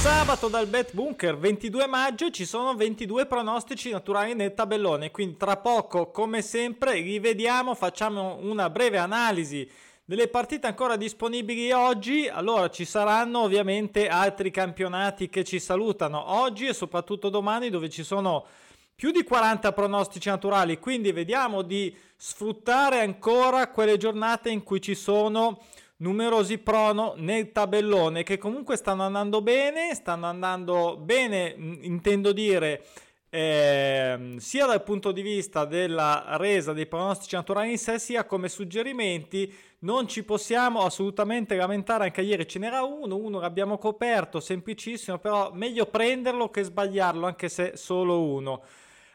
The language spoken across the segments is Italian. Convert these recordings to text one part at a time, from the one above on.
sabato dal Bet Bunker 22 maggio ci sono 22 pronostici naturali nel tabellone, quindi tra poco come sempre rivediamo, facciamo una breve analisi delle partite ancora disponibili oggi, allora ci saranno ovviamente altri campionati che ci salutano oggi e soprattutto domani dove ci sono più di 40 pronostici naturali, quindi vediamo di sfruttare ancora quelle giornate in cui ci sono numerosi prono nel tabellone che comunque stanno andando bene, stanno andando bene, intendo dire, eh, sia dal punto di vista della resa dei pronostici naturali in sé, sia come suggerimenti. Non ci possiamo assolutamente lamentare, anche ieri ce n'era uno, uno l'abbiamo coperto, semplicissimo, però meglio prenderlo che sbagliarlo, anche se solo uno.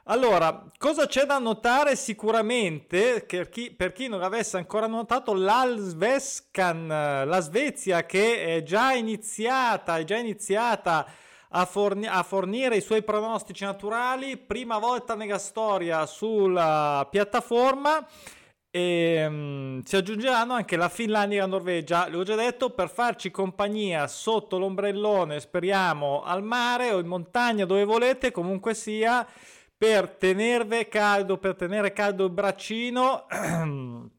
Allora, cosa c'è da notare sicuramente, per chi, per chi non l'avesse ancora notato, l'Alsveskan, la Svezia che è già iniziata, è già iniziata a, forni- a, fornire i suoi pronostici naturali, prima volta nella storia sulla piattaforma. E um, si aggiungeranno anche la Finlandia e la Norvegia, l'ho già detto, per farci compagnia sotto l'ombrellone, speriamo al mare o in montagna dove volete, comunque sia per tenervi caldo, per tenere caldo il braccino,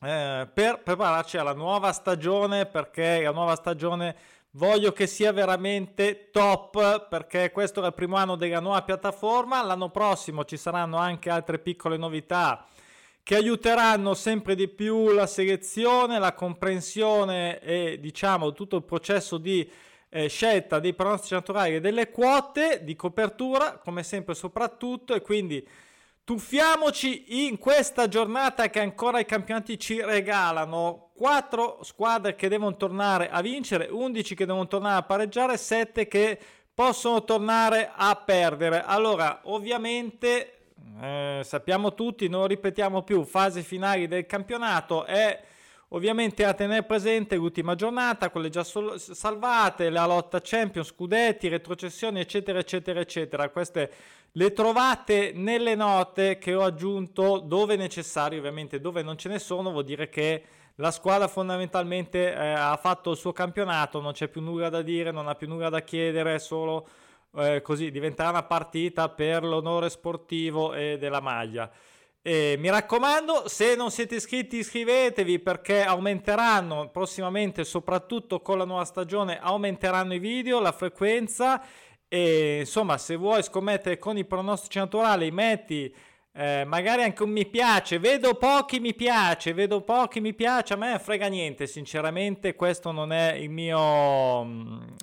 eh, per prepararci alla nuova stagione, perché la nuova stagione voglio che sia veramente top, perché questo è il primo anno della nuova piattaforma, l'anno prossimo ci saranno anche altre piccole novità che aiuteranno sempre di più la selezione, la comprensione e diciamo tutto il processo di eh, scelta dei pronostici naturali e delle quote di copertura, come sempre soprattutto, e quindi tuffiamoci in questa giornata che ancora i campionati ci regalano. 4 squadre che devono tornare a vincere, 11 che devono tornare a pareggiare, 7 che possono tornare a perdere. Allora, ovviamente, eh, sappiamo tutti, non ripetiamo più, fase finali del campionato è Ovviamente a tenere presente l'ultima giornata, quelle già sol- salvate, la lotta Champions, scudetti, retrocessioni, eccetera, eccetera, eccetera. Queste le trovate nelle note che ho aggiunto dove necessario, ovviamente dove non ce ne sono, vuol dire che la squadra fondamentalmente eh, ha fatto il suo campionato, non c'è più nulla da dire, non ha più nulla da chiedere, solo eh, così diventerà una partita per l'onore sportivo e della maglia. E mi raccomando, se non siete iscritti iscrivetevi perché aumenteranno prossimamente, soprattutto con la nuova stagione, aumenteranno i video, la frequenza. E insomma se vuoi scommettere con i pronostici naturali metti eh, magari anche un mi piace, vedo pochi mi piace, vedo pochi mi piace, a me frega niente. Sinceramente, questo non è il mio,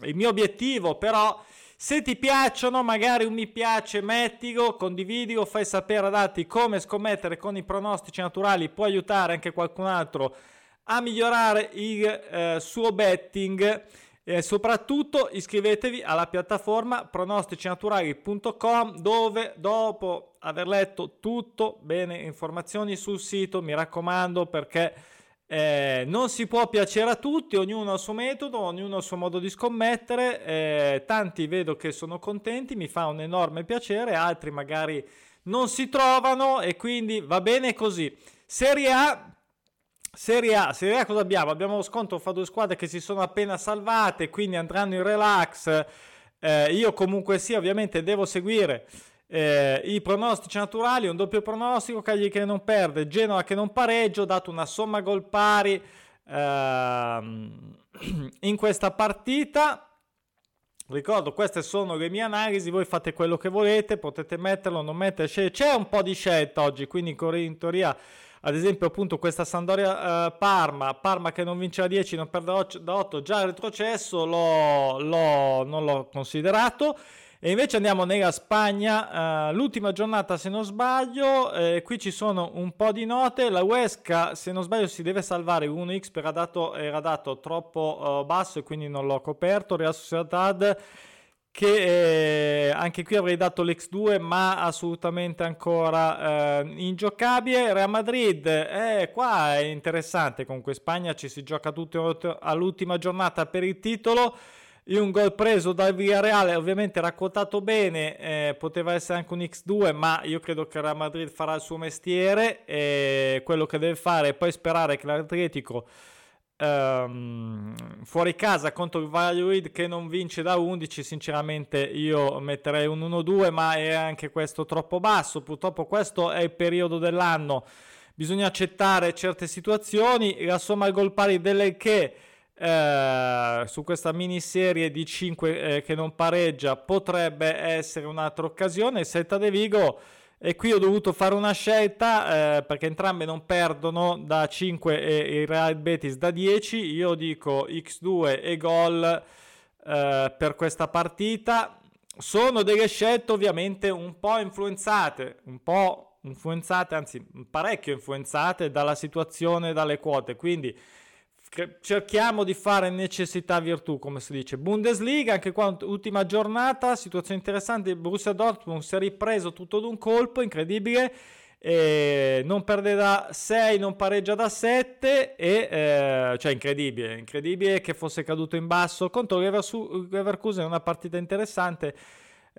il mio obiettivo, però se ti piacciono, magari un mi piace, mettilo, condividilo, fai sapere ad altri come scommettere con i pronostici naturali, può aiutare anche qualcun altro a migliorare il eh, suo betting. E soprattutto iscrivetevi alla piattaforma pronosticinaturali.com dove dopo aver letto tutto bene informazioni sul sito mi raccomando perché eh, non si può piacere a tutti, ognuno ha il suo metodo, ognuno ha il suo modo di scommettere. Eh, tanti vedo che sono contenti, mi fa un enorme piacere, altri magari non si trovano e quindi va bene così. Serie A. Serie A, Serie A cosa abbiamo? Abbiamo lo scontro fra due squadre che si sono appena salvate, quindi andranno in relax. Eh, io comunque sì, ovviamente devo seguire eh, I pronostici naturali, un doppio pronostico, Cagli che non perde, Genova che non pareggio, dato una somma gol pari ehm, in questa partita. Ricordo, queste sono le mie analisi, voi fate quello che volete, potete metterlo, non mettere, c'è un po' di scelta oggi, quindi in teoria, ad esempio appunto questa Sandoria eh, Parma, che non vince a 10, non perde da 8, già retrocesso, l'ho, l'ho, non l'ho considerato. E invece andiamo nella Spagna, uh, l'ultima giornata se non sbaglio, eh, qui ci sono un po' di note, la Huesca se non sbaglio si deve salvare 1x perché era dato, era dato troppo uh, basso e quindi non l'ho coperto, Real Sociedad che eh, anche qui avrei dato l'X2 ma assolutamente ancora eh, ingiocabile. Real Madrid eh, qua è interessante. Comunque Spagna ci si gioca tutto all'ultima giornata per il titolo un gol preso dal Villarreal ovviamente raccontato bene eh, poteva essere anche un X2 ma io credo che Real Madrid farà il suo mestiere e quello che deve fare è poi sperare che l'Atletico ehm, fuori casa contro il Valladolid che non vince da 11, sinceramente io metterei un 1-2, ma è anche questo troppo basso. Purtroppo questo è il periodo dell'anno. Bisogna accettare certe situazioni. La somma gol pari delle che eh, su questa miniserie di 5 eh, che non pareggia potrebbe essere un'altra occasione. Celta De Vigo e qui ho dovuto fare una scelta eh, perché entrambe non perdono da 5 e il Real Betis da 10. Io dico X2 e gol eh, per questa partita. Sono delle scelte ovviamente un po' influenzate, un po' influenzate, anzi parecchio influenzate dalla situazione, dalle quote. Quindi cerchiamo di fare necessità virtù, come si dice. Bundesliga, anche qua ultima giornata, situazione interessante, Borussia Dortmund si è ripreso tutto d'un colpo, incredibile, e non perde da 6, non pareggia da 7 e eh, cioè incredibile, incredibile che fosse caduto in basso contro Leverkusen, una partita interessante.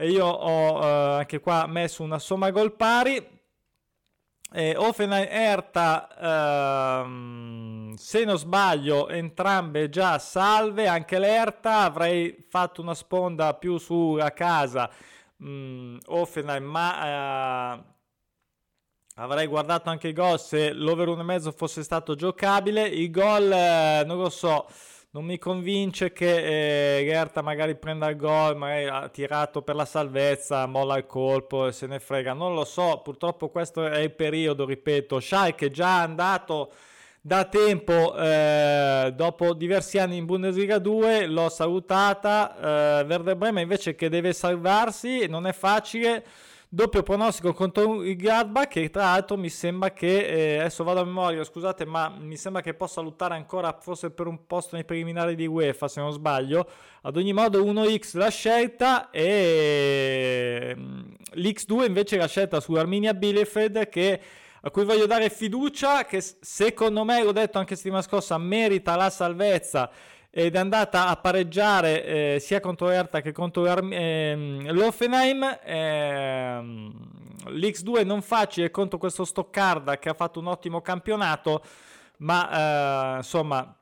Io ho eh, anche qua messo una somma gol pari eh, Offenheim Erta, ehm, se non sbaglio, entrambe già salve. Anche l'Erta avrei fatto una sponda più sulla casa. Mm, Offenheim, ma eh, avrei guardato anche i gol se l'over 1,5 fosse stato giocabile. Il gol, eh, non lo so non mi convince che eh, Gerta magari prenda il gol, magari ha tirato per la salvezza, molla il colpo e se ne frega, non lo so, purtroppo questo è il periodo, ripeto, Schalke è già andato da tempo, eh, dopo diversi anni in Bundesliga 2, l'ho salutata, eh, Verde Brema invece che deve salvarsi, non è facile, doppio pronostico contro il Gladbach che tra l'altro mi sembra che eh, adesso vado a memoria scusate ma mi sembra che possa lottare ancora forse per un posto nei preliminari di UEFA se non sbaglio. Ad ogni modo 1x la scelta e mm, l'x2 invece la scelta su Arminia Bielefeld che a cui voglio dare fiducia che secondo me l'ho detto anche settimana scorsa merita la salvezza ed è andata a pareggiare eh, sia contro Erta che contro ehm, l'Offenheim. Ehm, L'X2 non facile contro questo Stoccarda che ha fatto un ottimo campionato, ma eh, insomma.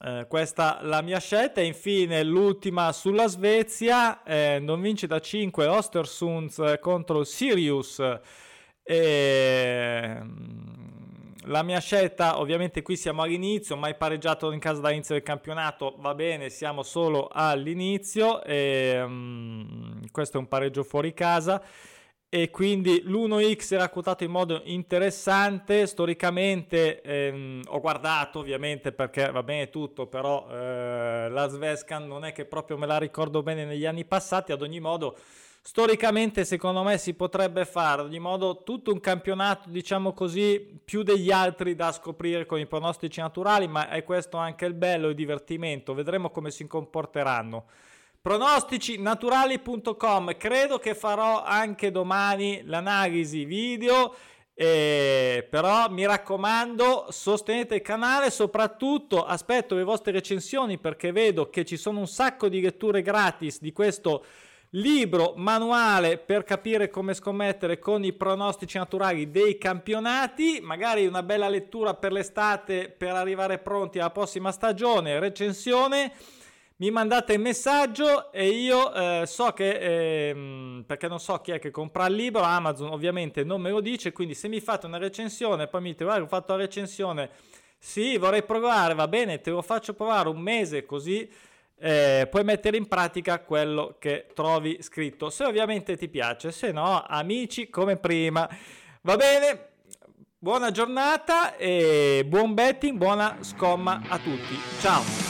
Eh, questa la mia scelta. E infine l'ultima sulla Svezia. Eh, non vince da 5 Ostersunds contro Sirius. E, la mia scelta, ovviamente qui siamo all'inizio, mai pareggiato in casa dall'inizio del campionato, va bene, siamo solo all'inizio, e, um, questo è un pareggio fuori casa. E quindi l'1x era quotato in modo interessante storicamente ehm, ho guardato ovviamente perché va bene tutto però eh, la Svescan non è che proprio me la ricordo bene negli anni passati ad ogni modo Storicamente, secondo me, si potrebbe fare, ogni modo, tutto un campionato, diciamo così, più degli altri da scoprire con i pronostici naturali, ma è questo anche il bello, il divertimento. Vedremo come si comporteranno. Pronosticinaturali.com, credo che farò anche domani l'analisi video. Eh, però mi raccomando, sostenete il canale, soprattutto aspetto le vostre recensioni perché vedo che ci sono un sacco di letture gratis di questo libro manuale per capire come scommettere con i pronostici naturali dei campionati, magari una bella lettura per l'estate per arrivare pronti alla prossima stagione, recensione. Mi mandate il messaggio e io eh, so che, eh, perché non so chi è che compra il libro, Amazon ovviamente non me lo dice, quindi se mi fate una recensione, poi mi dite guarda ho fatto la recensione, sì vorrei provare, va bene, te lo faccio provare un mese così eh, puoi mettere in pratica quello che trovi scritto. Se ovviamente ti piace, se no, amici come prima. Va bene? Buona giornata e buon betting, buona scomma a tutti. Ciao!